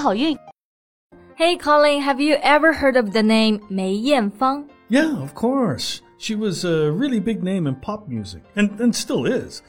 好运！Hey Colin, have you ever heard of the name 梅艳芳? Yeah, of course. She was a really big name in pop music, and, and still is.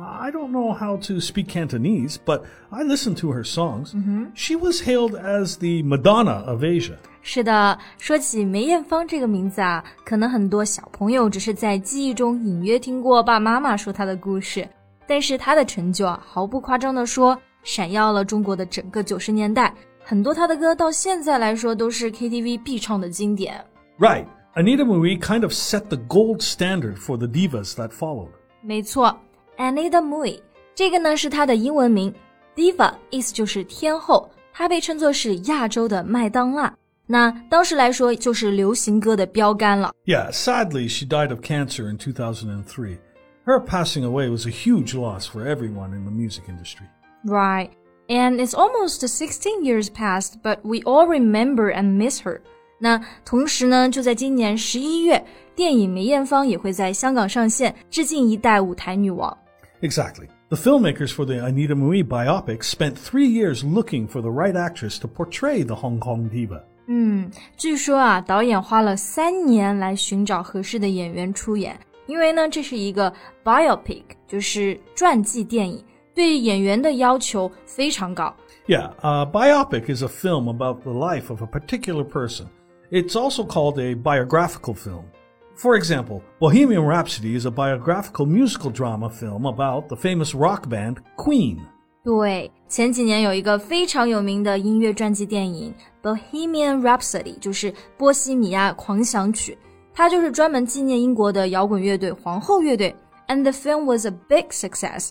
I don't know how to speak Cantonese, but I listen to her songs. Mm-hmm. She was hailed as the Madonna of Asia. 是的，说起梅艳芳这个名字啊，可能很多小朋友只是在记忆中隐约听过爸爸妈妈说她的故事，但是她的成就啊，毫不夸张地说， 闪耀了中国的整个九十年代。很多她的歌到现在来说都是 KTV 必唱的经典。Right. Anita Mui kind of set the gold standard for the divas that followed. 没错，Anita Mui 这个呢是她的英文名，diva 意思就是天后，她被称作是亚洲的麦当娜。那当时来说就是流行歌的标杆了。Yeah, sadly she died of cancer in 2003. Her passing away was a huge loss for everyone in the music industry. Right. And it's almost 16 years past, but we all remember and miss her. 那同时呢，就在今年十一月，电影《梅艳芳》也会在香港上线，致敬一代舞台女王。Exactly. The filmmakers for the Anita Mui biopic spent three years looking for the right actress to portray the Hong Kong diva. 嗯，据说啊，导演花了三年来寻找合适的演员出演，因为呢，这是一个 biopic，就是传记电影， 对演员的要求非常高。Yeah, a biopic is a film about the life of a particular person. It's also called a biographical film. For example, Bohemian Rhapsody is a biographical musical drama film about the famous rock band Queen. 对，前几年有一个非常有名的音乐传记电影《Bohemian Rhapsody》，就是《波西米亚狂想曲》，它就是专门纪念英国的摇滚乐队皇后乐队。And the film was a big success.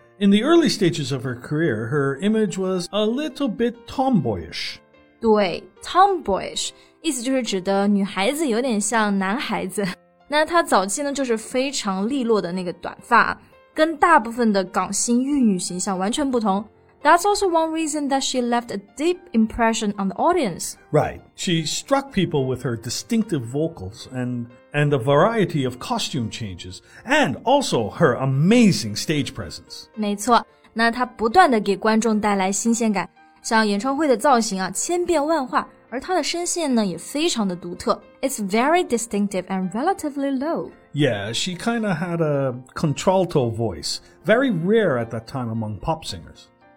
In the early stages of her career, her image was a little bit tomboyish. 对，tomboyish 意思就是指的女孩子有点像男孩子。那她早期呢，就是非常利落的那个短发，跟大部分的港星玉女形象完全不同。That's also one reason that she left a deep impression on the audience. Right. She struck people with her distinctive vocals and and a variety of costume changes, and also her amazing stage presence. 没错，那她不断的给观众带来新鲜感，像演唱会的造型啊，千变万化，而她的声线呢也非常的独特。It's very distinctive and relatively low. Yeah, she kind of had a contralto voice, very rare at that time among pop singers.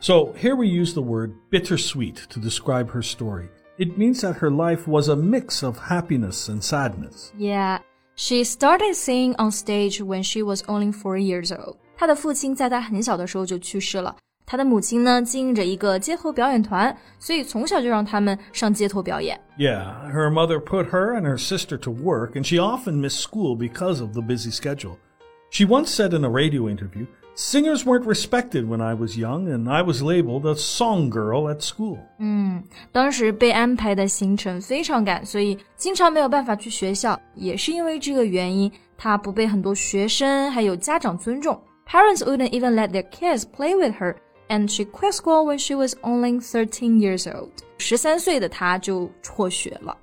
So here we use the word bittersweet to describe her story. It means that her life was a mix of happiness and sadness. Yeah, she started singing on stage when she was only four years old. 她的父亲在她很小的时候就去世了。她的母亲呢，经营着一个街头表演团，所以从小就让他们上街头表演。 Yeah, her mother put her and her sister to work, and she often missed school because of the busy schedule. She once said in a radio interview, Singers weren't respected when I was young, and I was labeled a song girl at school. 嗯，当时被安排的行程非常赶，所以经常没有办法去学校。也是因为这个原因，她不被很多学生还有家长尊重。Parents wouldn't even let their kids play with her, and she quit school when she was only 13 years old. 十三岁的她就辍学了。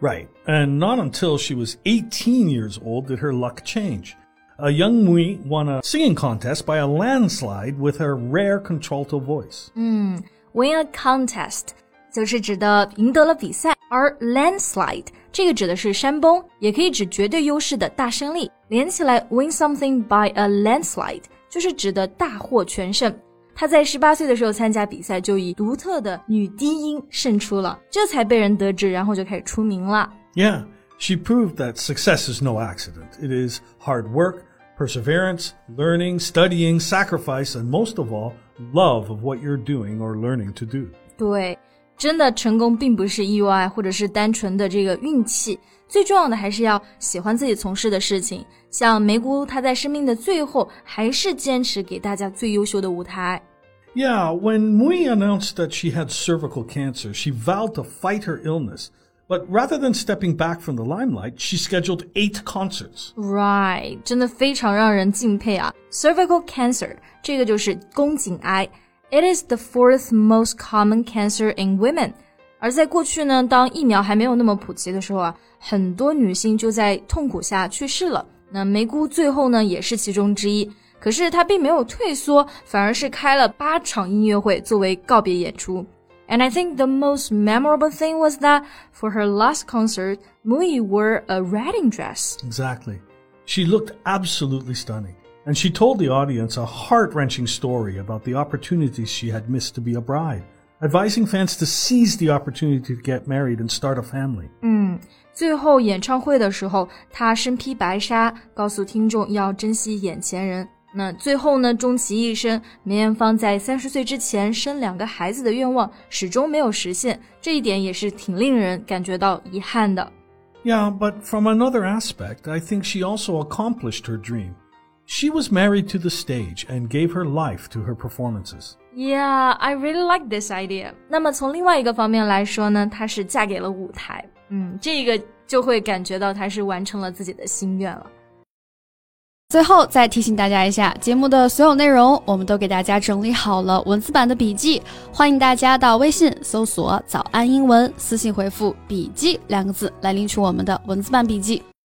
Right. And not until she was 18 years old did her luck change. A young Mui won a singing contest by a landslide with her rare contralto voice. Win a contest 就是指的赢得了比赛，而 landslide 这个指的是山崩，也可以指绝对优势的大胜利。连起来，win something by a landslide 就是指的大获全胜。她在十八岁的时候参加比赛，就以独特的女低音胜出了，这才被人得知，然后就开始出名了。 Yeah, she proved that success is no accident. It is hard work, perseverance, learning, studying, sacrifice, and most of all, love of what you're doing or learning to do. 对，真的成功并不是意外，或者是单纯的这个运气。最重要的还是要喜欢自己从事的事情。像梅姑，她在生命的最后还是坚持给大家最优秀的舞台。 Yeah, when Mui announced that she had cervical cancer, she vowed to fight her illness. But rather than stepping back from the limelight, she scheduled eight concerts. Right，真的非常让人敬佩啊！Cervical cancer 这个就是宫颈癌，It is the fourth most common cancer in women。而在过去呢，当疫苗还没有那么普及的时候啊，很多女性就在痛苦下去世了。那梅姑最后呢，也是其中之一。可是她并没有退缩，反而是开了八场音乐会作为告别演出。 And I think the most memorable thing was that for her last concert, Mui wore a wedding dress. Exactly. She looked absolutely stunning. And she told the audience a heart wrenching story about the opportunities she had missed to be a bride, advising fans to seize the opportunity to get married and start a family. 最后演唱会的时候，她身披白纱，告诉听众要珍惜眼前人。 那最后呢，终其一生，梅艳芳在三十岁之前生两个孩子的愿望始终没有实现，这一点也是挺令人感觉到遗憾的。 Yeah, but from another aspect, I think she also accomplished her dream. She was married to the stage and gave her life to her performances. Yeah, I really like this idea. 那么从另外一个方面来说呢，她是嫁给了舞台，嗯，这个就会感觉到她是完成了自己的心愿了。 最后再提醒大家一下，节目的所有内容我们都给大家整理好了文字版的笔记，欢迎大家到微信搜索“早安英文”，私信回复“笔记”两个字来领取我们的文字版笔记。